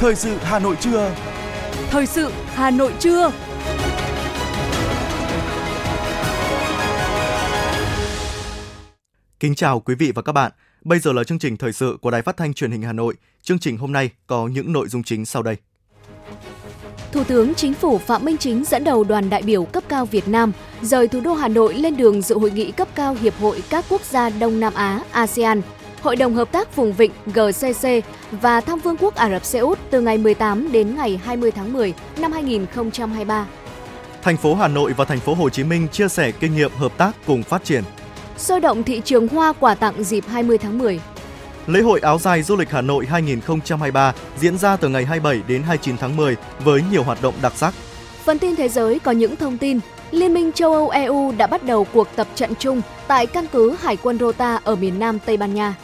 Thời sự Hà Nội trưa. Thời sự Hà Nội trưa. Kính chào quý vị và các bạn. Bây giờ là chương trình thời sự của Đài Phát thanh Truyền hình Hà Nội. Chương trình hôm nay có những nội dung chính sau đây. Thủ tướng Chính phủ Phạm Minh Chính dẫn đầu đoàn đại biểu cấp cao Việt Nam rời thủ đô Hà Nội lên đường dự hội nghị cấp cao Hiệp hội các quốc gia Đông Nam Á ASEAN, Hội đồng Hợp tác Vùng Vịnh GCC và thăm Vương quốc Ả Rập Xê Út từ ngày 18 đến ngày 20 tháng 10 năm 2023. Thành phố Hà Nội và thành phố Hồ Chí Minh chia sẻ kinh nghiệm hợp tác cùng phát triển. Sôi động thị trường hoa quà tặng dịp 20 tháng 10. Lễ hội áo dài du lịch Hà Nội 2023 diễn ra từ ngày 27 đến 29 tháng 10 với nhiều hoạt động đặc sắc. Phần tin thế giới có những thông tin Liên minh châu Âu EU đã bắt đầu cuộc tập trận chung tại căn cứ Hải quân Rota ở miền Nam Tây Ban Nha.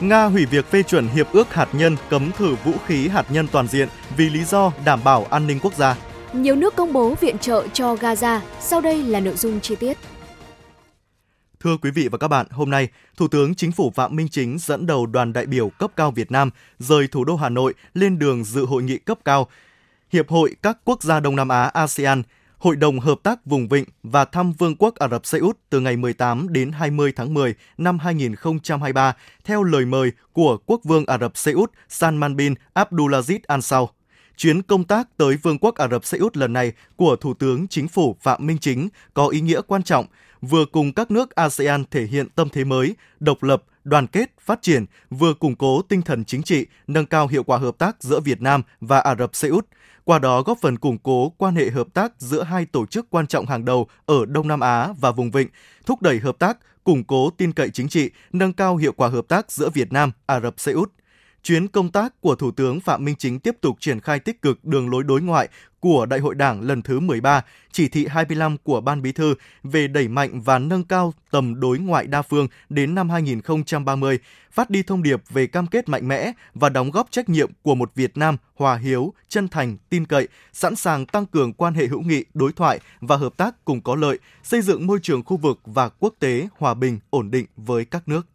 Nga hủy việc phê chuẩn hiệp ước hạt nhân cấm thử vũ khí hạt nhân toàn diện vì lý do đảm bảo an ninh quốc gia. Nhiều nước công bố viện trợ cho Gaza. Sau đây là nội dung chi tiết. Thưa quý vị và các bạn, hôm nay, Thủ tướng Chính phủ Phạm Minh Chính dẫn đầu đoàn đại biểu cấp cao Việt Nam rời thủ đô Hà Nội lên đường dự hội nghị cấp cao Hiệp hội các quốc gia Đông Nam Á ASEAN, Hội đồng Hợp tác Vùng Vịnh và thăm Vương quốc Ả Rập Xê Út từ ngày 18 đến 20 tháng 10 năm 2023 theo lời mời của Quốc vương Ả Rập Xê Út Salman bin Abdulaziz Al Saud. Chuyến công tác tới Vương quốc Ả Rập Xê Út lần này của Thủ tướng Chính phủ Phạm Minh Chính có ý nghĩa quan trọng, vừa cùng các nước ASEAN thể hiện tâm thế mới, độc lập, đoàn kết, phát triển, vừa củng cố tinh thần chính trị, nâng cao hiệu quả hợp tác giữa Việt Nam và Ả Rập Xê Út, qua đó góp phần củng cố quan hệ hợp tác giữa hai tổ chức quan trọng hàng đầu ở Đông Nam Á và vùng vịnh, thúc đẩy hợp tác, củng cố tin cậy chính trị, nâng cao hiệu quả hợp tác giữa Việt Nam, Ả Rập Xê Út. Chuyến công tác của Thủ tướng Phạm Minh Chính tiếp tục triển khai tích cực đường lối đối ngoại của Đại hội Đảng lần thứ 13, chỉ thị 25 của Ban Bí thư về đẩy mạnh và nâng cao tầm đối ngoại đa phương đến năm 2030, phát đi thông điệp về cam kết mạnh mẽ và đóng góp trách nhiệm của một Việt Nam hòa hiếu, chân thành, tin cậy, sẵn sàng tăng cường quan hệ hữu nghị, đối thoại và hợp tác cùng có lợi, xây dựng môi trường khu vực và quốc tế hòa bình, ổn định với các nước.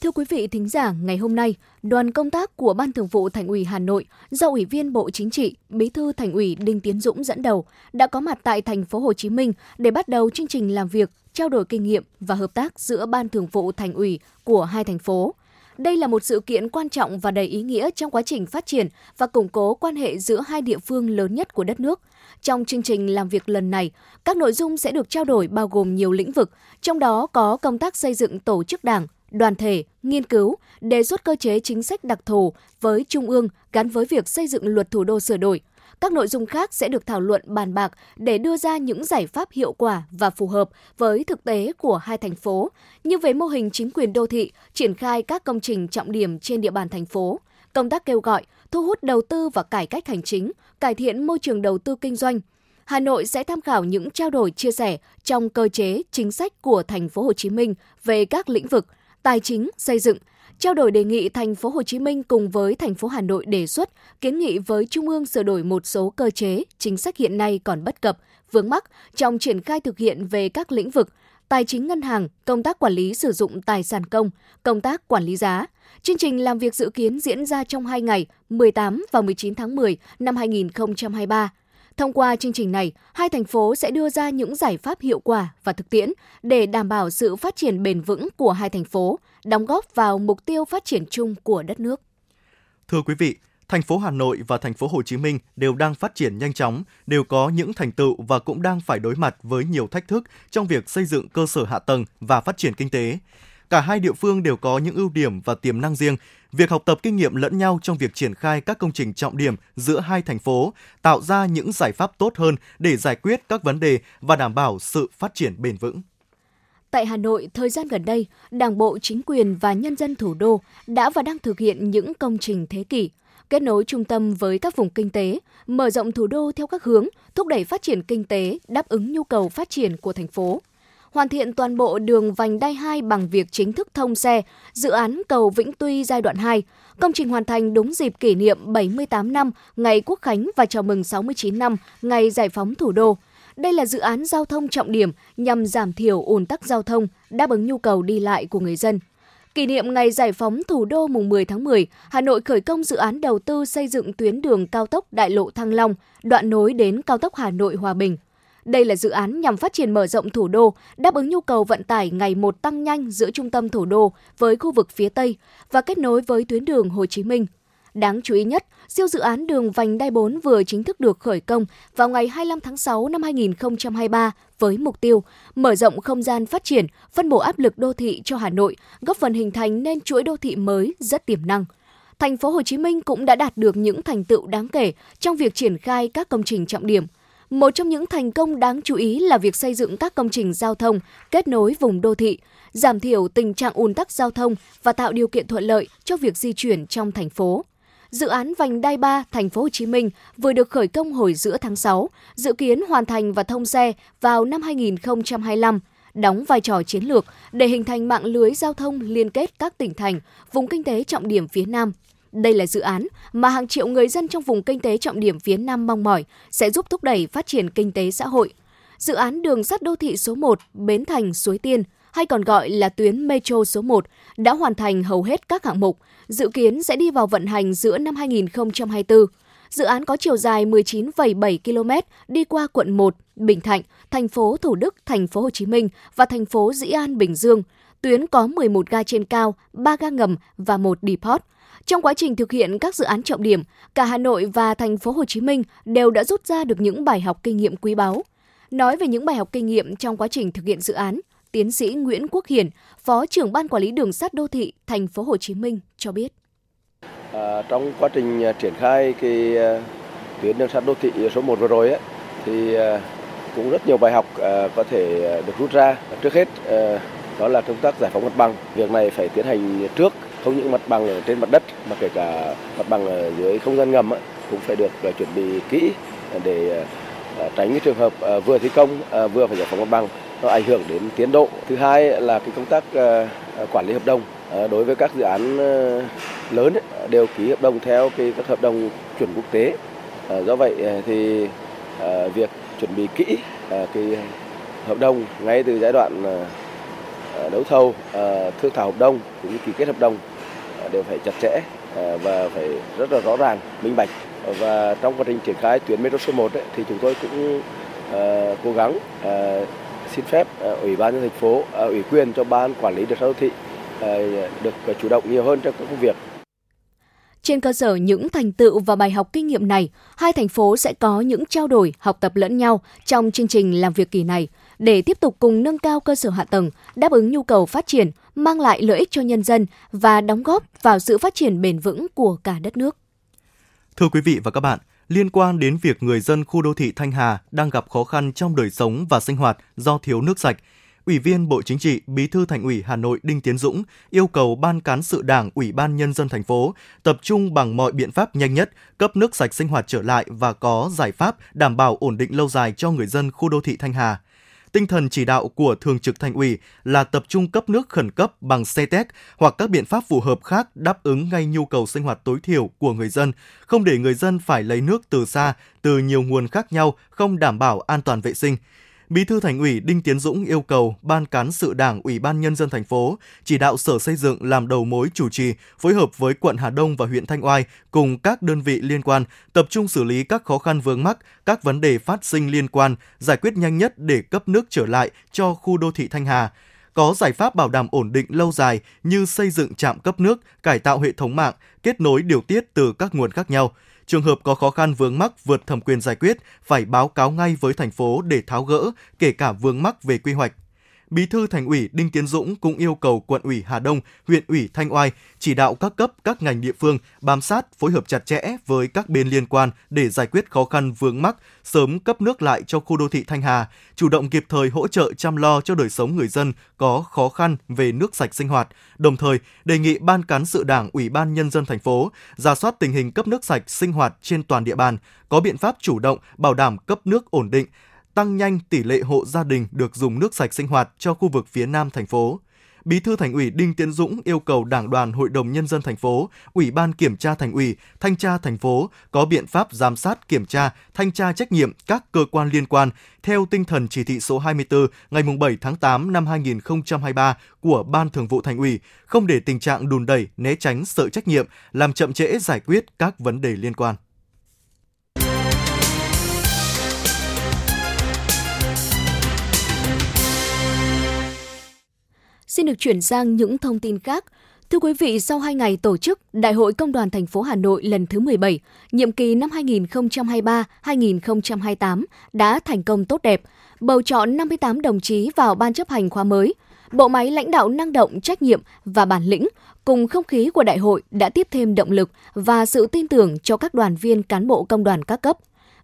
Thưa quý vị thính giả, ngày hôm nay, đoàn công tác của Ban Thường vụ Thành ủy Hà Nội do Ủy viên Bộ Chính trị, Bí thư Thành ủy Đinh Tiến Dũng dẫn đầu đã có mặt tại thành phố Hồ Chí Minh để bắt đầu chương trình làm việc, trao đổi kinh nghiệm và hợp tác giữa Ban Thường vụ Thành ủy của hai thành phố. Đây là một sự kiện quan trọng và đầy ý nghĩa trong quá trình phát triển và củng cố quan hệ giữa hai địa phương lớn nhất của đất nước. Trong chương trình làm việc lần này, các nội dung sẽ được trao đổi bao gồm nhiều lĩnh vực, trong đó có công tác xây dựng tổ chức đảng, đoàn thể, nghiên cứu, đề xuất cơ chế chính sách đặc thù với Trung ương gắn với việc xây dựng luật thủ đô sửa đổi. Các nội dung khác sẽ được thảo luận bàn bạc để đưa ra những giải pháp hiệu quả và phù hợp với thực tế của hai thành phố, như về mô hình chính quyền đô thị, triển khai các công trình trọng điểm trên địa bàn thành phố, công tác kêu gọi, thu hút đầu tư và cải cách hành chính, cải thiện môi trường đầu tư kinh doanh, Hà Nội sẽ tham khảo những trao đổi chia sẻ trong cơ chế chính sách của thành phố Hồ Chí Minh về các lĩnh vực tài chính, xây dựng, trao đổi đề nghị thành phố Hồ Chí Minh cùng với thành phố Hà Nội đề xuất kiến nghị với Trung ương sửa đổi một số cơ chế, chính sách hiện nay còn bất cập, vướng mắc trong triển khai thực hiện về các lĩnh vực tài chính ngân hàng, công tác quản lý sử dụng tài sản công, công tác quản lý giá. Chương trình làm việc dự kiến diễn ra trong 2 ngày 18 và 19 tháng 10 năm 2023. Thông qua chương trình này, hai thành phố sẽ đưa ra những giải pháp hiệu quả và thực tiễn để đảm bảo sự phát triển bền vững của hai thành phố, đóng góp vào mục tiêu phát triển chung của đất nước. Thưa quý vị, thành phố Hà Nội và thành phố Hồ Chí Minh đều đang phát triển nhanh chóng, đều có những thành tựu và cũng đang phải đối mặt với nhiều thách thức trong việc xây dựng cơ sở hạ tầng và phát triển kinh tế. Cả hai địa phương đều có những ưu điểm và tiềm năng riêng. Việc học tập kinh nghiệm lẫn nhau trong việc triển khai các công trình trọng điểm giữa hai thành phố tạo ra những giải pháp tốt hơn để giải quyết các vấn đề và đảm bảo sự phát triển bền vững. Tại Hà Nội, thời gian gần đây, Đảng bộ, chính quyền và nhân dân thủ đô đã và đang thực hiện những công trình thế kỷ, kết nối trung tâm với các vùng kinh tế, mở rộng thủ đô theo các hướng, thúc đẩy phát triển kinh tế, đáp ứng nhu cầu phát triển của thành phố hoàn thiện toàn bộ đường vành đai 2 bằng việc chính thức thông xe, dự án cầu Vĩnh Tuy giai đoạn 2. Công trình hoàn thành đúng dịp kỷ niệm 78 năm ngày Quốc khánh và chào mừng 69 năm ngày giải phóng thủ đô. Đây là dự án giao thông trọng điểm nhằm giảm thiểu ùn tắc giao thông, đáp ứng nhu cầu đi lại của người dân. Kỷ niệm ngày giải phóng thủ đô mùng 10 tháng 10, Hà Nội khởi công dự án đầu tư xây dựng tuyến đường cao tốc Đại lộ Thăng Long, đoạn nối đến cao tốc Hà Nội Hòa Bình. Đây là dự án nhằm phát triển mở rộng thủ đô, đáp ứng nhu cầu vận tải ngày một tăng nhanh giữa trung tâm thủ đô với khu vực phía Tây và kết nối với tuyến đường Hồ Chí Minh. Đáng chú ý nhất, siêu dự án đường vành đai 4 vừa chính thức được khởi công vào ngày 25 tháng 6 năm 2023 với mục tiêu mở rộng không gian phát triển, phân bổ áp lực đô thị cho Hà Nội, góp phần hình thành nên chuỗi đô thị mới rất tiềm năng. Thành phố Hồ Chí Minh cũng đã đạt được những thành tựu đáng kể trong việc triển khai các công trình trọng điểm. Một trong những thành công đáng chú ý là việc xây dựng các công trình giao thông kết nối vùng đô thị, giảm thiểu tình trạng ùn tắc giao thông và tạo điều kiện thuận lợi cho việc di chuyển trong thành phố. Dự án vành đai 3 thành phố Hồ Chí Minh vừa được khởi công hồi giữa tháng 6, dự kiến hoàn thành và thông xe vào năm 2025 đóng vai trò chiến lược để hình thành mạng lưới giao thông liên kết các tỉnh thành, vùng kinh tế trọng điểm phía Nam. Đây là dự án mà hàng triệu người dân trong vùng kinh tế trọng điểm phía Nam mong mỏi sẽ giúp thúc đẩy phát triển kinh tế xã hội. Dự án đường sắt đô thị số 1 Bến Thành Suối Tiên hay còn gọi là tuyến Metro số 1 đã hoàn thành hầu hết các hạng mục, dự kiến sẽ đi vào vận hành giữa năm 2024. Dự án có chiều dài 19,7 km đi qua quận 1, Bình Thạnh, thành phố Thủ Đức, thành phố Hồ Chí Minh và thành phố Dĩ An, Bình Dương. Tuyến có 11 ga trên cao, 3 ga ngầm và một depot. Trong quá trình thực hiện các dự án trọng điểm, cả Hà Nội và thành phố Hồ Chí Minh đều đã rút ra được những bài học kinh nghiệm quý báu. Nói về những bài học kinh nghiệm trong quá trình thực hiện dự án, tiến sĩ Nguyễn Quốc Hiển, Phó trưởng ban quản lý đường sắt đô thị thành phố Hồ Chí Minh cho biết. À, trong quá trình à, triển khai cái à, tuyến đường sắt đô thị số 1 vừa rồi ấy, thì à, cũng rất nhiều bài học có thể được rút ra. Trước hết đó là công tác giải phóng mặt bằng. Việc này phải tiến hành trước không những mặt bằng ở trên mặt đất mà kể cả mặt bằng ở dưới không gian ngầm cũng phải được ờ, chuẩn bị kỹ để ờ, ờ, tránh cái trường hợp vừa thi công vừa phải giải phóng mặt bằng nó ảnh hưởng đến tiến độ. Thứ hai là cái công tác quản lý hợp đồng đối với các dự án lớn đều ký hợp đồng theo cái các hợp đồng chuẩn quốc tế. Do vậy thì việc chuẩn bị kỹ cái hợp đồng ngay từ giai đoạn đấu thầu, thương thảo hợp đồng cũng như ký kết hợp đồng À, đều phải chặt chẽ à, và phải rất là rõ ràng, minh bạch. Và trong quá trình triển khai tuyến metro số 1 ấy, thì chúng tôi cũng à, cố gắng xin phép ủy ban nhân thành phố ủy quyền cho ban quản lý đường sắt đô thị được chủ động nhiều hơn trong các công việc trên cơ sở những thành tựu và bài học kinh nghiệm này, hai thành phố sẽ có những trao đổi, học tập lẫn nhau trong chương trình làm việc kỳ này để tiếp tục cùng nâng cao cơ sở hạ tầng, đáp ứng nhu cầu phát triển, mang lại lợi ích cho nhân dân và đóng góp vào sự phát triển bền vững của cả đất nước. Thưa quý vị và các bạn, liên quan đến việc người dân khu đô thị Thanh Hà đang gặp khó khăn trong đời sống và sinh hoạt do thiếu nước sạch, Ủy viên Bộ Chính trị, Bí thư Thành ủy Hà Nội Đinh Tiến Dũng yêu cầu Ban cán sự Đảng, Ủy ban nhân dân thành phố tập trung bằng mọi biện pháp nhanh nhất cấp nước sạch sinh hoạt trở lại và có giải pháp đảm bảo ổn định lâu dài cho người dân khu đô thị Thanh Hà. Tinh thần chỉ đạo của Thường trực Thành ủy là tập trung cấp nước khẩn cấp bằng xe tét hoặc các biện pháp phù hợp khác đáp ứng ngay nhu cầu sinh hoạt tối thiểu của người dân, không để người dân phải lấy nước từ xa, từ nhiều nguồn khác nhau, không đảm bảo an toàn vệ sinh. Bí thư Thành ủy Đinh Tiến Dũng yêu cầu Ban cán sự Đảng Ủy ban nhân dân thành phố chỉ đạo Sở Xây dựng làm đầu mối chủ trì, phối hợp với quận Hà Đông và huyện Thanh Oai cùng các đơn vị liên quan tập trung xử lý các khó khăn vướng mắc, các vấn đề phát sinh liên quan, giải quyết nhanh nhất để cấp nước trở lại cho khu đô thị Thanh Hà. Có giải pháp bảo đảm ổn định lâu dài như xây dựng trạm cấp nước, cải tạo hệ thống mạng, kết nối điều tiết từ các nguồn khác nhau – Trường hợp có khó khăn vướng mắc vượt thẩm quyền giải quyết phải báo cáo ngay với thành phố để tháo gỡ, kể cả vướng mắc về quy hoạch. Bí thư Thành ủy Đinh Tiến Dũng cũng yêu cầu quận ủy Hà Đông, huyện ủy Thanh Oai chỉ đạo các cấp các ngành địa phương bám sát, phối hợp chặt chẽ với các bên liên quan để giải quyết khó khăn vướng mắc, sớm cấp nước lại cho khu đô thị Thanh Hà, chủ động kịp thời hỗ trợ chăm lo cho đời sống người dân có khó khăn về nước sạch sinh hoạt. Đồng thời, đề nghị Ban cán sự Đảng, Ủy ban nhân dân thành phố ra soát tình hình cấp nước sạch sinh hoạt trên toàn địa bàn, có biện pháp chủ động bảo đảm cấp nước ổn định, tăng nhanh tỷ lệ hộ gia đình được dùng nước sạch sinh hoạt cho khu vực phía Nam thành phố. Bí thư Thành ủy Đinh Tiến Dũng yêu cầu Đảng đoàn Hội đồng nhân dân thành phố, Ủy ban kiểm tra Thành ủy, Thanh tra thành phố có biện pháp giám sát, kiểm tra, thanh tra trách nhiệm các cơ quan liên quan theo tinh thần chỉ thị số 24 ngày 7 tháng 8 năm 2023 của Ban Thường vụ Thành ủy, không để tình trạng đùn đẩy, né tránh sợ trách nhiệm, làm chậm trễ giải quyết các vấn đề liên quan. Xin được chuyển sang những thông tin khác. Thưa quý vị, sau 2 ngày tổ chức Đại hội Công đoàn thành phố Hà Nội lần thứ 17, nhiệm kỳ năm 2023-2028 đã thành công tốt đẹp, bầu chọn 58 đồng chí vào ban chấp hành khóa mới. Bộ máy lãnh đạo năng động, trách nhiệm và bản lĩnh cùng không khí của đại hội đã tiếp thêm động lực và sự tin tưởng cho các đoàn viên cán bộ công đoàn các cấp.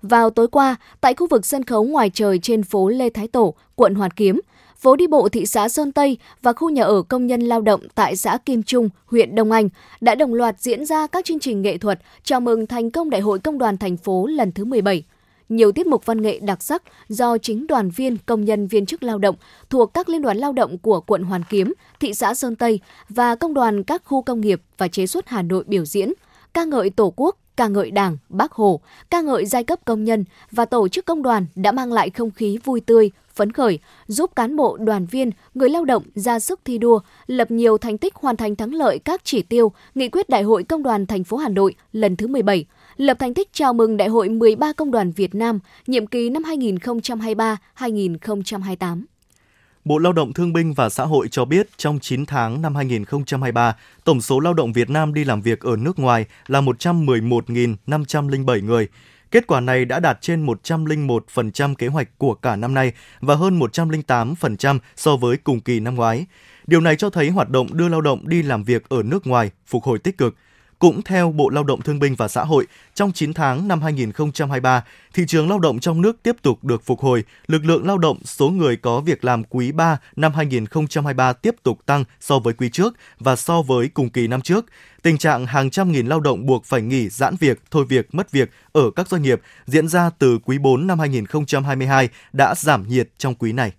Vào tối qua, tại khu vực sân khấu ngoài trời trên phố Lê Thái Tổ, quận Hoàn Kiếm, phố đi bộ thị xã Sơn Tây và khu nhà ở công nhân lao động tại xã Kim Trung, huyện Đông Anh đã đồng loạt diễn ra các chương trình nghệ thuật chào mừng thành công Đại hội Công đoàn thành phố lần thứ 17. Nhiều tiết mục văn nghệ đặc sắc do chính đoàn viên, công nhân viên chức lao động thuộc các liên đoàn lao động của quận Hoàn Kiếm, thị xã Sơn Tây và công đoàn các khu công nghiệp và chế xuất Hà Nội biểu diễn, ca ngợi Tổ quốc, ca ngợi Đảng, Bác Hồ, ca ngợi giai cấp công nhân và tổ chức công đoàn đã mang lại không khí vui tươi, phấn khởi, giúp cán bộ, đoàn viên, người lao động ra sức thi đua, lập nhiều thành tích hoàn thành thắng lợi các chỉ tiêu, nghị quyết Đại hội Công đoàn thành phố Hà Nội lần thứ 17, lập thành tích chào mừng Đại hội 13 Công đoàn Việt Nam, nhiệm kỳ năm 2023-2028. Bộ Lao động Thương binh và Xã hội cho biết trong 9 tháng năm 2023, tổng số lao động Việt Nam đi làm việc ở nước ngoài là 111.507 người. Kết quả này đã đạt trên 101% kế hoạch của cả năm nay và hơn 108% so với cùng kỳ năm ngoái. Điều này cho thấy hoạt động đưa lao động đi làm việc ở nước ngoài phục hồi tích cực – cũng theo Bộ Lao động Thương binh và Xã hội, trong 9 tháng năm 2023, thị trường lao động trong nước tiếp tục được phục hồi, lực lượng lao động số người có việc làm quý 3 năm 2023 tiếp tục tăng so với quý trước và so với cùng kỳ năm trước. Tình trạng hàng trăm nghìn lao động buộc phải nghỉ giãn việc, thôi việc, mất việc ở các doanh nghiệp diễn ra từ quý 4 năm 2022 đã giảm nhiệt trong quý này.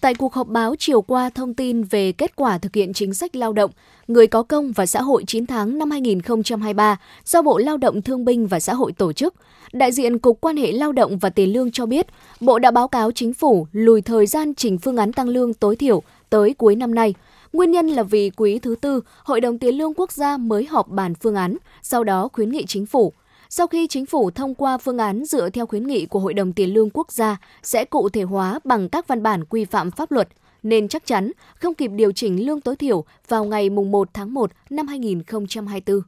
Tại cuộc họp báo chiều qua thông tin về kết quả thực hiện chính sách lao động, người có công và xã hội 9 tháng năm 2023 do Bộ Lao động Thương binh và Xã hội tổ chức, đại diện Cục Quan hệ Lao động và Tiền lương cho biết, Bộ đã báo cáo chính phủ lùi thời gian trình phương án tăng lương tối thiểu tới cuối năm nay. Nguyên nhân là vì quý thứ tư, Hội đồng Tiền lương Quốc gia mới họp bàn phương án, sau đó khuyến nghị chính phủ sau khi chính phủ thông qua phương án dựa theo khuyến nghị của Hội đồng Tiền lương Quốc gia sẽ cụ thể hóa bằng các văn bản quy phạm pháp luật, nên chắc chắn không kịp điều chỉnh lương tối thiểu vào ngày 1 tháng 1 năm 2024.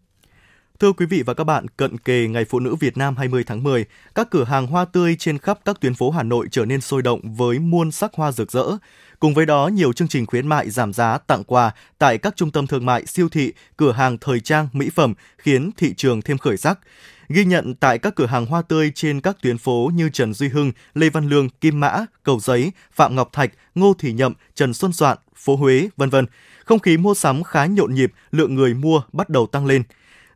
Thưa quý vị và các bạn, cận kề Ngày Phụ nữ Việt Nam 20 tháng 10, các cửa hàng hoa tươi trên khắp các tuyến phố Hà Nội trở nên sôi động với muôn sắc hoa rực rỡ. Cùng với đó, nhiều chương trình khuyến mại giảm giá tặng quà tại các trung tâm thương mại, siêu thị, cửa hàng thời trang, mỹ phẩm khiến thị trường thêm khởi sắc. Ghi nhận tại các cửa hàng hoa tươi trên các tuyến phố như Trần Duy Hưng, Lê Văn Lương, Kim Mã, Cầu Giấy, Phạm Ngọc Thạch, Ngô Thị Nhậm, Trần Xuân Soạn, phố Huế, vân vân. Không khí mua sắm khá nhộn nhịp, lượng người mua bắt đầu tăng lên.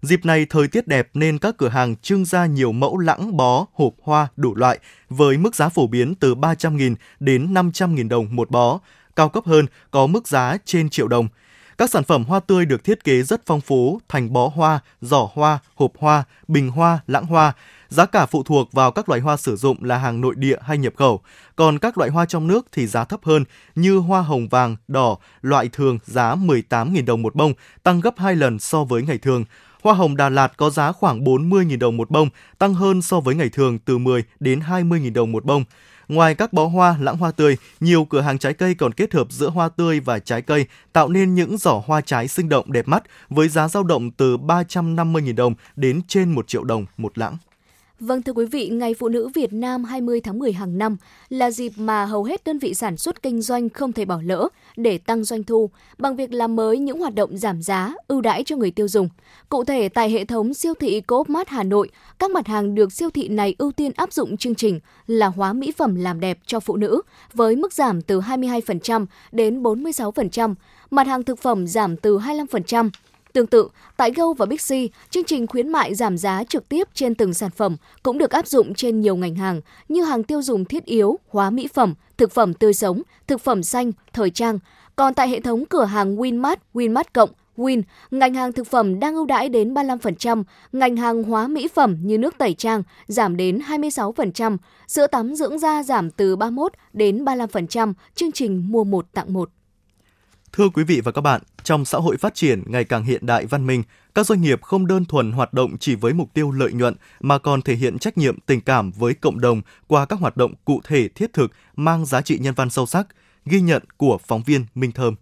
Dịp này thời tiết đẹp nên các cửa hàng trưng ra nhiều mẫu lãng bó, hộp hoa đủ loại với mức giá phổ biến từ 300.000 đến 500.000 đồng một bó, cao cấp hơn có mức giá trên triệu đồng – các sản phẩm hoa tươi được thiết kế rất phong phú, thành bó hoa, giỏ hoa, hộp hoa, bình hoa, lãng hoa. Giá cả phụ thuộc vào các loại hoa sử dụng là hàng nội địa hay nhập khẩu. Còn các loại hoa trong nước thì giá thấp hơn như hoa hồng vàng, đỏ, loại thường giá 18.000 đồng một bông, tăng gấp 2 lần so với ngày thường. Hoa hồng Đà Lạt có giá khoảng 40.000 đồng một bông, tăng hơn so với ngày thường từ 10 đến 20.000 đồng một bông. Ngoài các bó hoa, lãng hoa tươi, nhiều cửa hàng trái cây còn kết hợp giữa hoa tươi và trái cây, tạo nên những giỏ hoa trái sinh động đẹp mắt với giá dao động từ 350.000 đồng đến trên 1 triệu đồng một lãng. Vâng thưa quý vị, Ngày Phụ nữ Việt Nam 20 tháng 10 hàng năm là dịp mà hầu hết đơn vị sản xuất kinh doanh không thể bỏ lỡ để tăng doanh thu bằng việc làm mới những hoạt động giảm giá, ưu đãi cho người tiêu dùng. Cụ thể tại hệ thống siêu thị Coop Mart Hà Nội, các mặt hàng được siêu thị này ưu tiên áp dụng chương trình là hóa mỹ phẩm làm đẹp cho phụ nữ với mức giảm từ 22% đến 46%, mặt hàng thực phẩm giảm từ 25%, Tương tự, tại Go và Bixi, chương trình khuyến mại giảm giá trực tiếp trên từng sản phẩm cũng được áp dụng trên nhiều ngành hàng như hàng tiêu dùng thiết yếu, hóa mỹ phẩm, thực phẩm tươi sống, thực phẩm xanh, thời trang. Còn tại hệ thống cửa hàng Winmart, Winmart Cộng, Win, ngành hàng thực phẩm đang ưu đãi đến 35%, ngành hàng hóa mỹ phẩm như nước tẩy trang giảm đến 26%, sữa tắm dưỡng da giảm từ 31 đến 35%, chương trình mua một tặng một. Thưa quý vị và các bạn, trong xã hội phát triển ngày càng hiện đại văn minh, các doanh nghiệp không đơn thuần hoạt động chỉ với mục tiêu lợi nhuận mà còn thể hiện trách nhiệm tình cảm với cộng đồng qua các hoạt động cụ thể thiết thực mang giá trị nhân văn sâu sắc, ghi nhận của phóng viên Minh Thơm.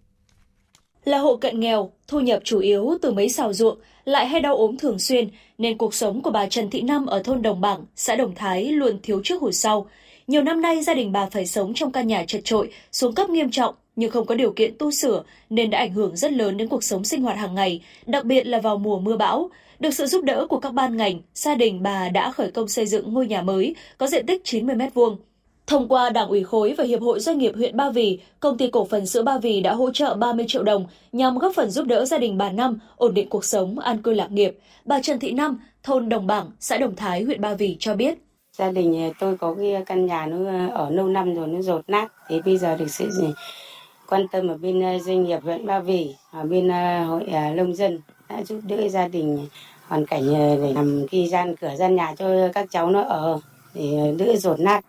Là hộ cận nghèo, thu nhập chủ yếu từ mấy xào ruộng, lại hay đau ốm thường xuyên, nên cuộc sống của bà Trần Thị Năm ở thôn Đồng Bảng, xã Đồng Thái luôn thiếu trước hụt sau. Nhiều năm nay, gia đình bà phải sống trong căn nhà chật trội, xuống cấp nghiêm trọng, nhưng không có điều kiện tu sửa nên đã ảnh hưởng rất lớn đến cuộc sống sinh hoạt hàng ngày, đặc biệt là vào mùa mưa bão. Được sự giúp đỡ của các ban ngành, gia đình bà đã khởi công xây dựng ngôi nhà mới có diện tích 90 m2. Thông qua Đảng ủy khối và Hiệp hội Doanh nghiệp huyện Ba Vì, Công ty Cổ phần Sữa Ba Vì đã hỗ trợ 30 triệu đồng nhằm góp phần giúp đỡ gia đình bà Năm ổn định cuộc sống, an cư lạc nghiệp. Bà Trần Thị Năm, thôn Đồng Bảng, xã Đồng Thái, huyện Ba Vì cho biết. Gia đình tôi có cái căn nhà nó ở lâu năm rồi nó rột nát, thì bây giờ được sự gì quan tâm ở bên ờ, doanh nghiệp huyện Ba Vì, ở bên ờ, hội ờ, nông dân đã giúp đỡ gia đình hoàn cảnh để làm cái gian cửa gian nhà cho các cháu nó ở để đỡ rột nát.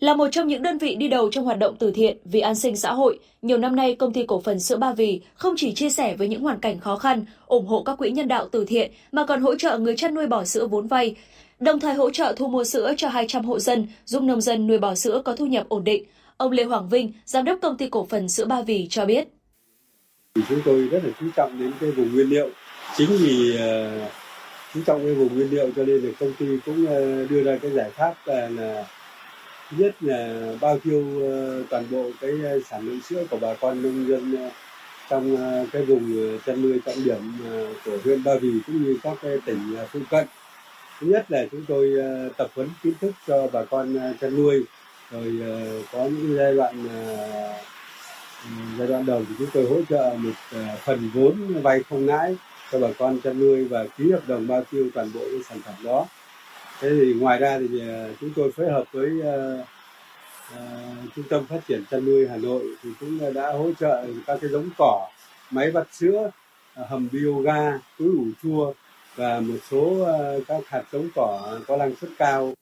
Là một trong những đơn vị đi đầu trong hoạt động từ thiện vì an sinh xã hội, nhiều năm nay công ty cổ phần sữa Ba Vì không chỉ chia sẻ với những hoàn cảnh khó khăn, ủng hộ các quỹ nhân đạo từ thiện mà còn hỗ trợ người chăn nuôi bò sữa vốn vay, đồng thời hỗ trợ thu mua sữa cho 200 hộ dân, giúp nông dân nuôi bò sữa có thu nhập ổn định. Ông Lê Hoàng Vinh, giám đốc công ty cổ phần sữa Ba Vì cho biết. Chúng tôi rất là chú trọng đến cái vùng nguyên liệu. Chính vì uh, chú trọng cái vùng nguyên liệu cho nên là công ty cũng uh, đưa ra cái giải pháp là, là nhất là bao tiêu uh, toàn bộ cái sản lượng sữa của bà con nông dân trong cái vùng chăn nuôi trọng điểm của huyện Ba Vì cũng như các cái tỉnh phụ cận. Thứ nhất là chúng tôi tập huấn kiến thức cho bà con chăn nuôi rồi ờ, có những giai đoạn ờ, ừ, giai đoạn đầu thì chúng tôi hỗ trợ một ờ, phần vốn vay không lãi cho bà con chăn nuôi và ký hợp đồng bao tiêu toàn bộ cái sản phẩm đó. Thế thì ngoài ra thì chúng tôi phối hợp với trung tâm phát triển chăn nuôi Hà Nội thì cũng đã hỗ trợ các cái giống cỏ, máy vắt sữa hầm bioga, túi ủ chua và một số các hạt giống cỏ có năng suất cao.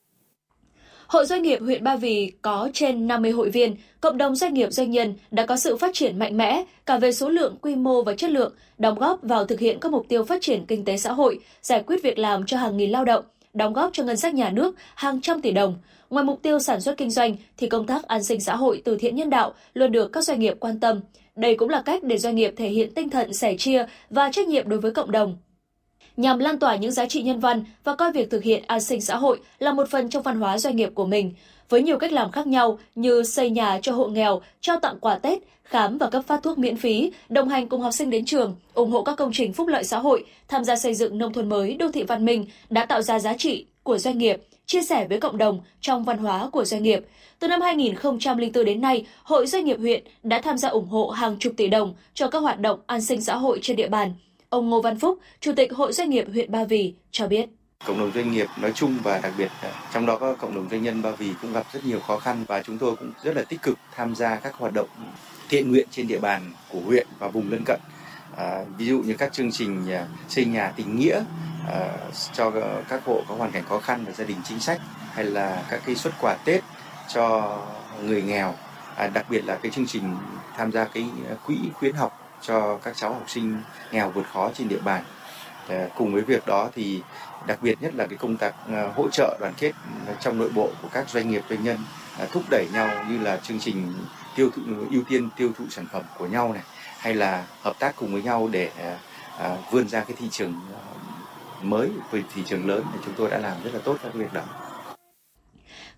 Hội Doanh nghiệp huyện Ba Vì có trên 50 hội viên, cộng đồng doanh nghiệp doanh nhân đã có sự phát triển mạnh mẽ cả về số lượng, quy mô và chất lượng, đóng góp vào thực hiện các mục tiêu phát triển kinh tế xã hội, giải quyết việc làm cho hàng nghìn lao động, đóng góp cho ngân sách nhà nước hàng trăm tỷ đồng. Ngoài mục tiêu sản xuất kinh doanh thì công tác an sinh xã hội từ thiện nhân đạo luôn được các doanh nghiệp quan tâm. Đây cũng là cách để doanh nghiệp thể hiện tinh thần sẻ chia và trách nhiệm đối với cộng đồng, nhằm lan tỏa những giá trị nhân văn và coi việc thực hiện an sinh xã hội là một phần trong văn hóa doanh nghiệp của mình, với nhiều cách làm khác nhau như xây nhà cho hộ nghèo, trao tặng quà Tết, khám và cấp phát thuốc miễn phí, đồng hành cùng học sinh đến trường, ủng hộ các công trình phúc lợi xã hội, tham gia xây dựng nông thôn mới, đô thị văn minh đã tạo ra giá trị của doanh nghiệp, chia sẻ với cộng đồng trong văn hóa của doanh nghiệp. Từ năm 2004 đến nay, Hội Doanh nghiệp huyện đã tham gia ủng hộ hàng chục tỷ đồng cho các hoạt động an sinh xã hội trên địa bàn. Ông Ngô Văn Phúc, Chủ tịch Hội Doanh nghiệp huyện Ba Vì cho biết. Cộng đồng doanh nghiệp nói chung và đặc biệt ờ, trong đó có cộng đồng doanh nhân Ba Vì cũng gặp rất nhiều khó khăn và chúng tôi cũng rất là tích cực tham gia các hoạt động thiện nguyện trên địa bàn của huyện và vùng lân cận. À, ví dụ như các chương trình ờ, xây nhà tình nghĩa à, cho các hộ có hoàn cảnh khó khăn và gia đình chính sách hay là các cái xuất quà Tết cho người nghèo à, đặc biệt là cái chương trình tham gia cái quỹ khuyến học cho các cháu học sinh nghèo vượt khó trên địa bàn. Ờ, cùng với việc đó thì đặc biệt nhất là cái công tác ờ, hỗ trợ đoàn kết ờ, trong nội bộ của các doanh nghiệp doanh nhân thúc đẩy nhau như là chương trình tiêu thụ, ưu tiên tiêu thụ sản phẩm của nhau này, hay là hợp tác cùng với nhau để vươn ra cái thị trường mới về thị trường lớn thì chúng tôi đã làm rất là tốt các việc đó.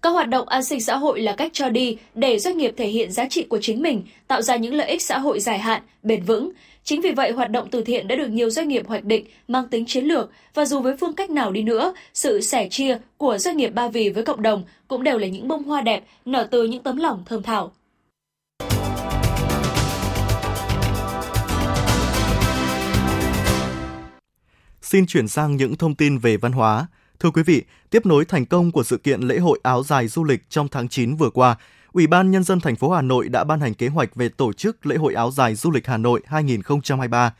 Các hoạt động an sinh xã hội là cách cho đi để doanh nghiệp thể hiện giá trị của chính mình, tạo ra những lợi ích xã hội dài hạn, bền vững. Chính vì vậy, hoạt động từ thiện đã được nhiều doanh nghiệp hoạch định mang tính chiến lược và dù với phương cách nào đi nữa, sự sẻ chia của doanh nghiệp Ba Vì với cộng đồng cũng đều là những bông hoa đẹp nở từ những tấm lòng thơm thảo. Xin chuyển sang những thông tin về văn hóa. Thưa quý vị, tiếp nối thành công của sự kiện lễ hội áo dài du lịch trong tháng 9 vừa qua, Ủy ban Nhân dân thành phố Hà Nội đã ban hành kế hoạch về tổ chức lễ hội áo dài du lịch Hà Nội 2023.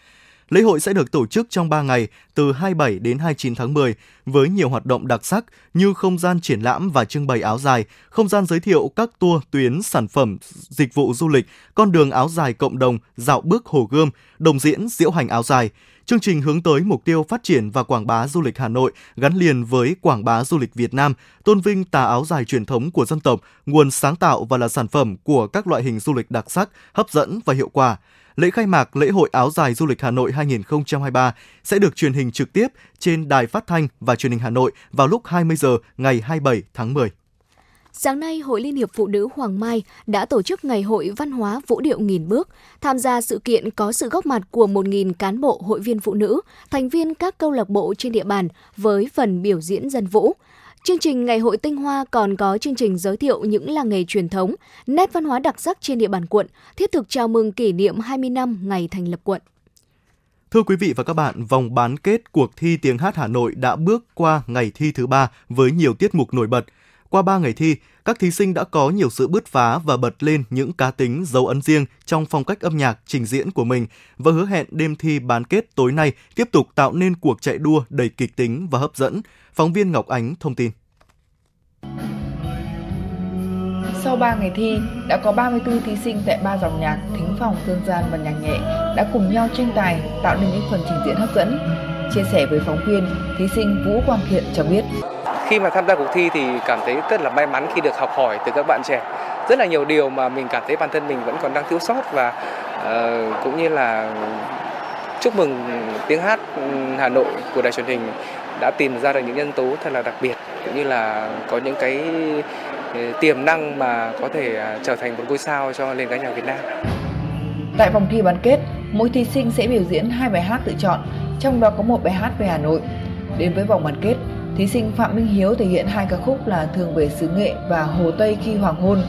Lễ hội sẽ được tổ chức trong 3 ngày từ 27 đến 29 tháng 10 với nhiều hoạt động đặc sắc như không gian triển lãm và trưng bày áo dài, không gian giới thiệu các tour tuyến sản phẩm dịch vụ du lịch, con đường áo dài cộng đồng, dạo bước Hồ Gươm, đồng diễn diễu hành áo dài. Chương trình hướng tới mục tiêu phát triển và quảng bá du lịch Hà Nội gắn liền với quảng bá du lịch Việt Nam, tôn vinh tà áo dài truyền thống của dân tộc, nguồn sáng tạo và là sản phẩm của các loại hình du lịch đặc sắc, hấp dẫn và hiệu quả lễ khai mạc lễ hội áo dài du lịch Hà Nội 2023 sẽ được truyền hình trực tiếp trên đài phát thanh và truyền hình Hà Nội vào lúc 20 giờ ngày 27 tháng 10. Sáng nay, Hội Liên hiệp Phụ nữ Hoàng Mai đã tổ chức Ngày hội Văn hóa Vũ điệu nghìn bước. Tham gia sự kiện có sự góp mặt của 1.000 cán bộ hội viên phụ nữ, thành viên các câu lạc bộ trên địa bàn với phần biểu diễn dân vũ. Chương trình Ngày hội Tinh Hoa còn có chương trình giới thiệu những làng nghề truyền thống, nét văn hóa đặc sắc trên địa bàn quận, thiết thực chào mừng kỷ niệm 20 năm ngày thành lập quận. Thưa quý vị và các bạn, vòng bán kết cuộc thi tiếng hát Hà Nội đã bước qua ngày thi thứ ba với nhiều tiết mục nổi bật. Qua 3 ngày thi, các thí sinh đã có nhiều sự bứt phá và bật lên những cá tính dấu ấn riêng trong phong cách âm nhạc trình diễn của mình và hứa hẹn đêm thi bán kết tối nay tiếp tục tạo nên cuộc chạy đua đầy kịch tính và hấp dẫn. Phóng viên Ngọc Ánh thông tin. Sau 3 ngày thi, đã có 34 thí sinh tại ba dòng nhạc thính phòng, dân gian và nhạc nhẹ đã cùng nhau tranh tài tạo nên những phần trình diễn hấp dẫn. Chia sẻ với phóng viên, thí sinh Vũ Quang Thiện cho biết. Khi mà tham gia cuộc thi thì cảm thấy rất là may mắn khi được học hỏi từ các bạn trẻ. Rất là nhiều điều mà mình cảm thấy bản thân mình vẫn còn đang thiếu sót và uh, cũng như là chúc mừng tiếng hát Hà Nội của đài truyền hình đã tìm ra được những nhân tố thật là đặc biệt cũng như là có những cái ờ, tiềm năng mà có thể à, trở thành một ngôi sao cho nền ca nhạc Việt Nam. Tại vòng thi bán kết, mỗi thí sinh sẽ biểu diễn hai bài hát tự chọn, trong đó có một bài hát về Hà Nội. Đến với vòng bán kết, thí sinh Phạm Minh Hiếu thể hiện hai ca khúc là Thường về xứ nghệ và Hồ Tây khi hoàng hôn.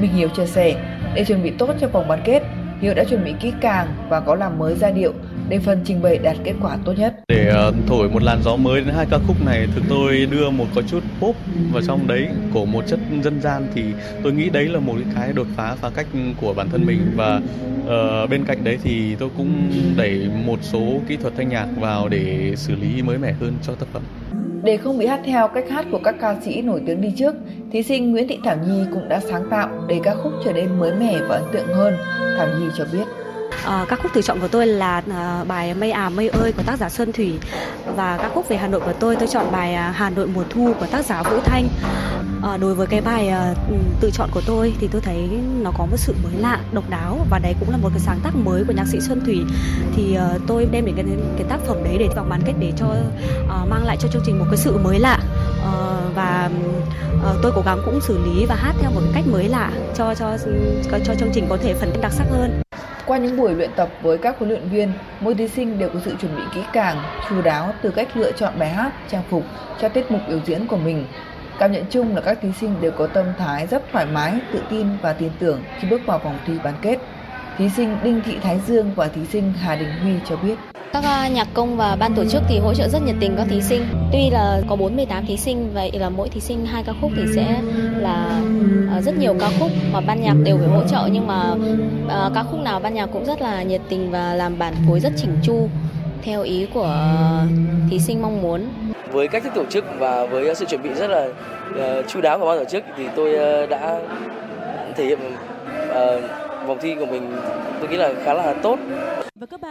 Minh Hiếu chia sẻ, để chuẩn bị tốt cho vòng bán kết, Hiếu đã chuẩn bị kỹ càng và có làm mới giai điệu để phần trình bày đạt kết quả tốt nhất. Để uh, thổi một làn gió mới đến hai ca khúc này, thực tôi đưa một có chút pop vào trong đấy của một chất dân gian thì tôi nghĩ đấy là một cái đột phá phá cách của bản thân mình và uh, bên cạnh đấy thì tôi cũng đẩy một số kỹ thuật thanh nhạc vào để xử lý mới mẻ hơn cho tác phẩm. Để không bị hát theo cách hát của các ca sĩ nổi tiếng đi trước, thí sinh Nguyễn Thị Thảo Nhi cũng đã sáng tạo để các khúc trở nên mới mẻ và ấn tượng hơn. Thảo Nhi cho biết. Ờ, à, các khúc tự chọn của tôi là à, bài Mây à mây ơi của tác giả Xuân Thủy và các khúc về Hà Nội của tôi tôi chọn bài à, Hà Nội mùa thu của tác giả Vũ Thanh. À, đối với cái bài à, tự chọn của tôi thì tôi thấy nó có một sự mới lạ, độc đáo và đấy cũng là một cái sáng tác mới của nhạc sĩ Xuân Thủy. Thì à, tôi đem đến cái, cái tác phẩm đấy để vào bán kết để cho à, mang lại cho chương trình một cái sự mới lạ à, và à, tôi cố gắng cũng xử lý và hát theo một cách mới lạ cho cho cho chương trình có thể phần đặc sắc hơn. Qua những buổi luyện tập với các huấn luyện viên, mỗi thí sinh đều có sự chuẩn bị kỹ càng, chu đáo từ cách lựa chọn bài hát, trang phục cho tiết mục biểu diễn của mình. Cảm nhận chung là các thí sinh đều có tâm thái rất thoải mái, tự tin và tin tưởng khi bước vào vòng thi bán kết. Thí sinh Đinh Thị Thái Dương và thí sinh Hà Đình Huy cho biết. Các à, nhạc công và ban tổ chức thì hỗ trợ rất nhiệt tình các thí sinh. Tuy là có 48 thí sinh, vậy là mỗi thí sinh hai ca khúc thì sẽ là à, rất nhiều ca khúc mà ban nhạc đều phải hỗ trợ nhưng mà à, ca khúc nào ban nhạc cũng rất là nhiệt tình và làm bản phối rất chỉnh chu theo ý của thí sinh mong muốn. Với cách thức tổ chức và với sự chuẩn bị rất là uh, chu đáo của ban tổ chức thì tôi uh, đã thể hiện uh, vòng thi của mình tôi nghĩ là khá là tốt.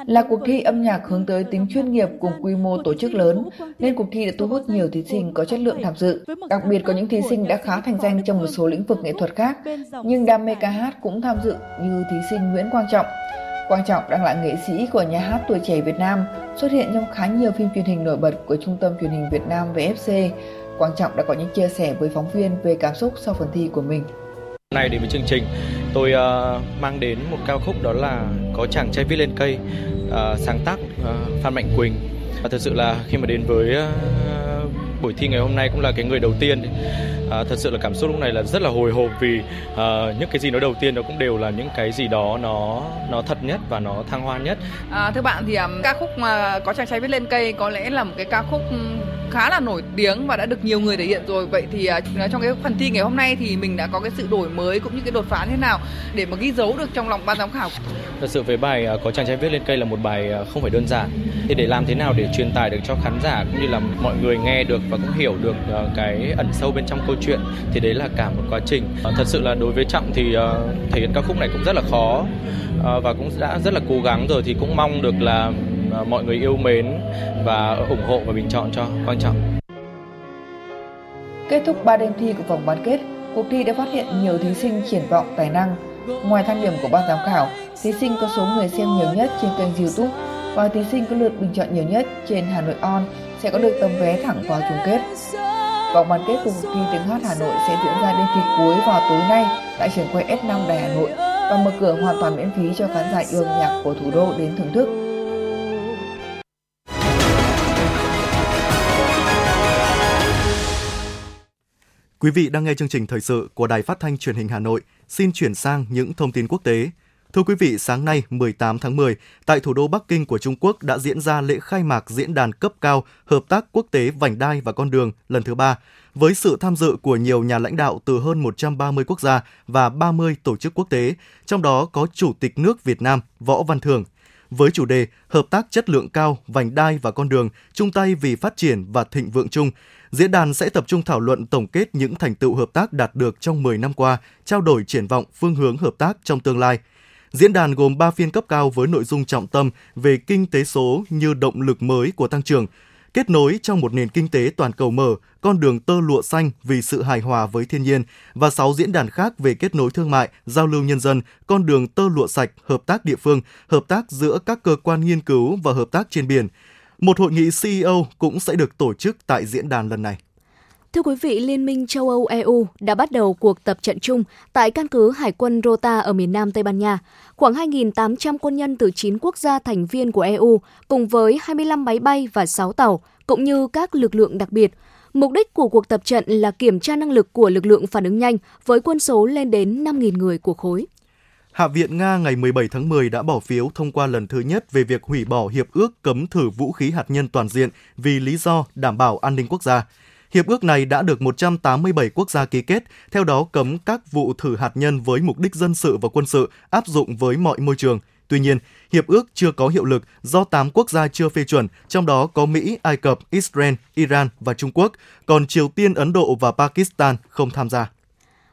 Là cuộc thi âm nhạc hướng tới tính chuyên nghiệp cùng quy mô tổ chức lớn, nên cuộc thi đã thu hút nhiều thí sinh có chất lượng tham dự. Đặc biệt có những thí sinh đã khá thành danh trong một số lĩnh vực nghệ thuật khác, nhưng đam mê ca hát cũng tham dự như thí sinh Nguyễn Quang Trọng. Quang Trọng đang là nghệ sĩ của nhà hát tuổi trẻ Việt Nam, xuất hiện trong khá nhiều phim truyền hình nổi bật của Trung tâm truyền hình Việt Nam VFC. Quang Trọng đã có những chia sẻ với phóng viên về cảm xúc sau phần thi của mình. Nay đến với chương trình, tôi uh, mang đến một ca khúc đó là có chàng trai viết lên cây, uh, sáng tác uh, Phan Mạnh Quỳnh. Và thật sự là khi mà đến với uh, buổi thi ngày hôm nay cũng là cái người đầu tiên à, thật sự là cảm xúc lúc này là rất là hồi hộp vì à, những cái gì nó đầu tiên nó cũng đều là những cái gì đó nó nó thật nhất và nó thăng hoa nhất. À, thưa bạn thì um, ca khúc mà có chàng trai viết lên cây có lẽ là một cái ca khúc khá là nổi tiếng và đã được nhiều người thể hiện rồi. Vậy thì à, trong cái phần thi ngày hôm nay thì mình đã có cái sự đổi mới cũng như cái đột phá thế nào để mà ghi dấu được trong lòng ban giám khảo? Thật sự với bài à, có chàng trai viết lên cây là một bài à, không phải đơn giản. Thì để làm thế nào để truyền tải được cho khán giả cũng như là mọi người nghe được và cũng hiểu được cái ẩn sâu bên trong câu chuyện thì đấy là cả một quá trình. Thật sự là đối với Trọng thì thể hiện ca khúc này cũng rất là khó và cũng đã rất là cố gắng rồi thì cũng mong được là mọi người yêu mến và ủng hộ và bình chọn cho quan trọng. Kết thúc 3 đêm thi của vòng bán kết, cuộc thi đã phát hiện nhiều thí sinh triển vọng tài năng. Ngoài thang điểm của ban giám khảo, thí sinh có số người xem nhiều nhất trên kênh YouTube và thí sinh có lượt bình chọn nhiều nhất trên Hà Nội On sẽ có được tấm vé thẳng vào chung kết. Vòng bán kết của cuộc thi tiếng hát Hà Nội sẽ diễn ra đêm thi cuối vào tối nay tại trường quay S5 Đài Hà Nội và mở cửa hoàn toàn miễn phí cho khán giả yêu nhạc của thủ đô đến thưởng thức. Quý vị đang nghe chương trình thời sự của Đài Phát thanh Truyền hình Hà Nội. Xin chuyển sang những thông tin quốc tế. Thưa quý vị, sáng nay 18 tháng 10, tại thủ đô Bắc Kinh của Trung Quốc đã diễn ra lễ khai mạc diễn đàn cấp cao hợp tác quốc tế vành đai và con đường lần thứ ba với sự tham dự của nhiều nhà lãnh đạo từ hơn 130 quốc gia và 30 tổ chức quốc tế, trong đó có Chủ tịch nước Việt Nam Võ Văn Thưởng. Với chủ đề Hợp tác chất lượng cao, vành đai và con đường, chung tay vì phát triển và thịnh vượng chung, Diễn đàn sẽ tập trung thảo luận tổng kết những thành tựu hợp tác đạt được trong 10 năm qua, trao đổi triển vọng phương hướng hợp tác trong tương lai. Diễn đàn gồm 3 phiên cấp cao với nội dung trọng tâm về kinh tế số như động lực mới của tăng trưởng, kết nối trong một nền kinh tế toàn cầu mở, con đường tơ lụa xanh vì sự hài hòa với thiên nhiên và 6 diễn đàn khác về kết nối thương mại, giao lưu nhân dân, con đường tơ lụa sạch, hợp tác địa phương, hợp tác giữa các cơ quan nghiên cứu và hợp tác trên biển. Một hội nghị CEO cũng sẽ được tổ chức tại diễn đàn lần này. Thưa quý vị, Liên minh châu Âu EU đã bắt đầu cuộc tập trận chung tại căn cứ Hải quân Rota ở miền Nam Tây Ban Nha. Khoảng 2.800 quân nhân từ 9 quốc gia thành viên của EU cùng với 25 máy bay và 6 tàu, cũng như các lực lượng đặc biệt. Mục đích của cuộc tập trận là kiểm tra năng lực của lực lượng phản ứng nhanh với quân số lên đến 5.000 người của khối. Hạ viện Nga ngày 17 tháng 10 đã bỏ phiếu thông qua lần thứ nhất về việc hủy bỏ hiệp ước cấm thử vũ khí hạt nhân toàn diện vì lý do đảm bảo an ninh quốc gia. Hiệp ước này đã được 187 quốc gia ký kết, theo đó cấm các vụ thử hạt nhân với mục đích dân sự và quân sự áp dụng với mọi môi trường. Tuy nhiên, hiệp ước chưa có hiệu lực do 8 quốc gia chưa phê chuẩn, trong đó có Mỹ, Ai Cập, Israel, Iran và Trung Quốc, còn Triều Tiên, Ấn Độ và Pakistan không tham gia.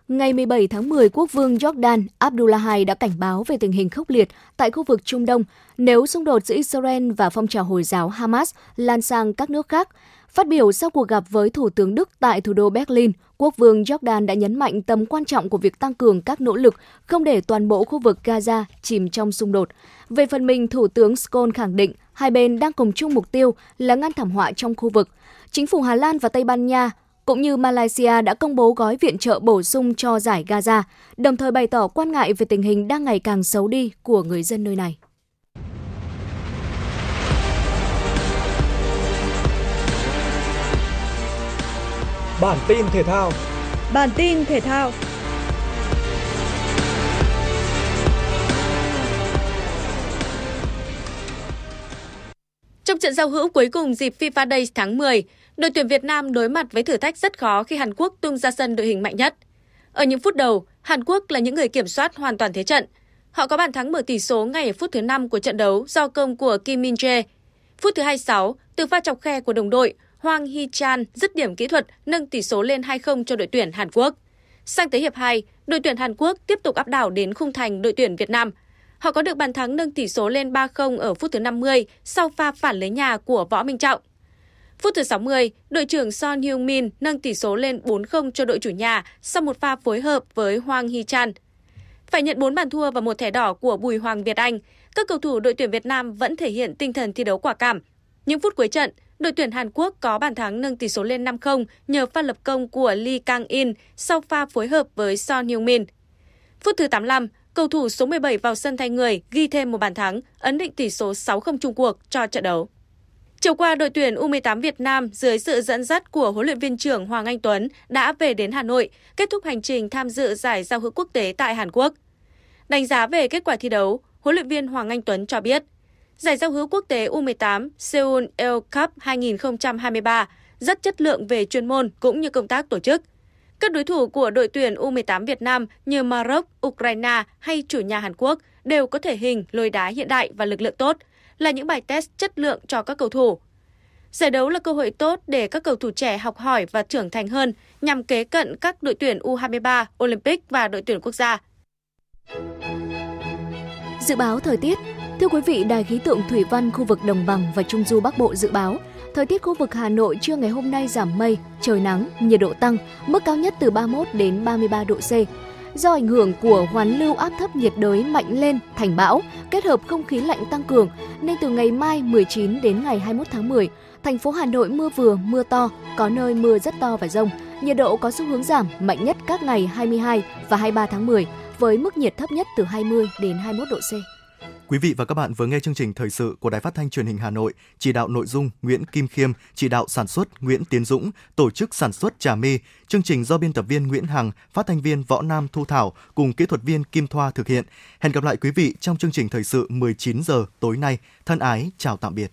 Ngày 17 tháng 10, quốc vương Jordan Abdullah II đã cảnh báo về tình hình khốc liệt tại khu vực Trung Đông nếu xung đột giữa Israel và phong trào Hồi giáo Hamas lan sang các nước khác. Phát biểu sau cuộc gặp với Thủ tướng Đức tại thủ đô Berlin, Quốc vương Jordan đã nhấn mạnh tầm quan trọng của việc tăng cường các nỗ lực không để toàn bộ khu vực Gaza chìm trong xung đột. Về phần mình, Thủ tướng Scholz khẳng định hai bên đang cùng chung mục tiêu là ngăn thảm họa trong khu vực. Chính phủ Hà Lan và Tây Ban Nha cũng như Malaysia đã công bố gói viện trợ bổ sung cho giải Gaza, đồng thời bày tỏ quan ngại về tình hình đang ngày càng xấu đi của người dân nơi này. Bản tin thể thao Bản tin thể thao Trong trận giao hữu cuối cùng dịp FIFA Days tháng 10, đội tuyển Việt Nam đối mặt với thử thách rất khó khi Hàn Quốc tung ra sân đội hình mạnh nhất. Ở những phút đầu, Hàn Quốc là những người kiểm soát hoàn toàn thế trận. Họ có bàn thắng mở tỷ số ngay ở phút thứ 5 của trận đấu do công của Kim Min Jae. Phút thứ 26, từ pha chọc khe của đồng đội, Hoang Hee Chan dứt điểm kỹ thuật nâng tỷ số lên 2-0 cho đội tuyển Hàn Quốc. Sang tới hiệp 2, đội tuyển Hàn Quốc tiếp tục áp đảo đến khung thành đội tuyển Việt Nam. Họ có được bàn thắng nâng tỷ số lên 3-0 ở phút thứ 50 sau pha phản lấy nhà của Võ Minh Trọng. Phút thứ 60, đội trưởng Son Heung Min nâng tỷ số lên 4-0 cho đội chủ nhà sau một pha phối hợp với Hoàng Hee Chan. Phải nhận 4 bàn thua và một thẻ đỏ của Bùi Hoàng Việt Anh, các cầu thủ đội tuyển Việt Nam vẫn thể hiện tinh thần thi đấu quả cảm. Những phút cuối trận, đội tuyển Hàn Quốc có bàn thắng nâng tỷ số lên 5-0 nhờ pha lập công của Lee Kang-in sau pha phối hợp với Son Heung-min. Phút thứ 85, cầu thủ số 17 vào sân thay người ghi thêm một bàn thắng, ấn định tỷ số 6-0 chung cuộc cho trận đấu. Chiều qua, đội tuyển U18 Việt Nam dưới sự dẫn dắt của huấn luyện viên trưởng Hoàng Anh Tuấn đã về đến Hà Nội, kết thúc hành trình tham dự giải giao hữu quốc tế tại Hàn Quốc. Đánh giá về kết quả thi đấu, huấn luyện viên Hoàng Anh Tuấn cho biết, giải giao hữu quốc tế U18 Seoul Air Cup 2023 rất chất lượng về chuyên môn cũng như công tác tổ chức. Các đối thủ của đội tuyển U18 Việt Nam như Maroc, Ukraine hay chủ nhà Hàn Quốc đều có thể hình, lôi đá hiện đại và lực lượng tốt, là những bài test chất lượng cho các cầu thủ. Giải đấu là cơ hội tốt để các cầu thủ trẻ học hỏi và trưởng thành hơn nhằm kế cận các đội tuyển U23, Olympic và đội tuyển quốc gia. Dự báo thời tiết Thưa quý vị, Đài khí tượng Thủy văn khu vực Đồng bằng và Trung du Bắc Bộ dự báo, thời tiết khu vực Hà Nội trưa ngày hôm nay giảm mây, trời nắng, nhiệt độ tăng, mức cao nhất từ 31 đến 33 độ C. Do ảnh hưởng của hoàn lưu áp thấp nhiệt đới mạnh lên thành bão, kết hợp không khí lạnh tăng cường, nên từ ngày mai 19 đến ngày 21 tháng 10, thành phố Hà Nội mưa vừa, mưa to, có nơi mưa rất to và rông. Nhiệt độ có xu hướng giảm mạnh nhất các ngày 22 và 23 tháng 10 với mức nhiệt thấp nhất từ 20 đến 21 độ C. Quý vị và các bạn vừa nghe chương trình thời sự của Đài Phát thanh Truyền hình Hà Nội, chỉ đạo nội dung Nguyễn Kim Khiêm, chỉ đạo sản xuất Nguyễn Tiến Dũng, tổ chức sản xuất Trà My, chương trình do biên tập viên Nguyễn Hằng, phát thanh viên Võ Nam Thu Thảo cùng kỹ thuật viên Kim Thoa thực hiện. Hẹn gặp lại quý vị trong chương trình thời sự 19 giờ tối nay. Thân ái chào tạm biệt.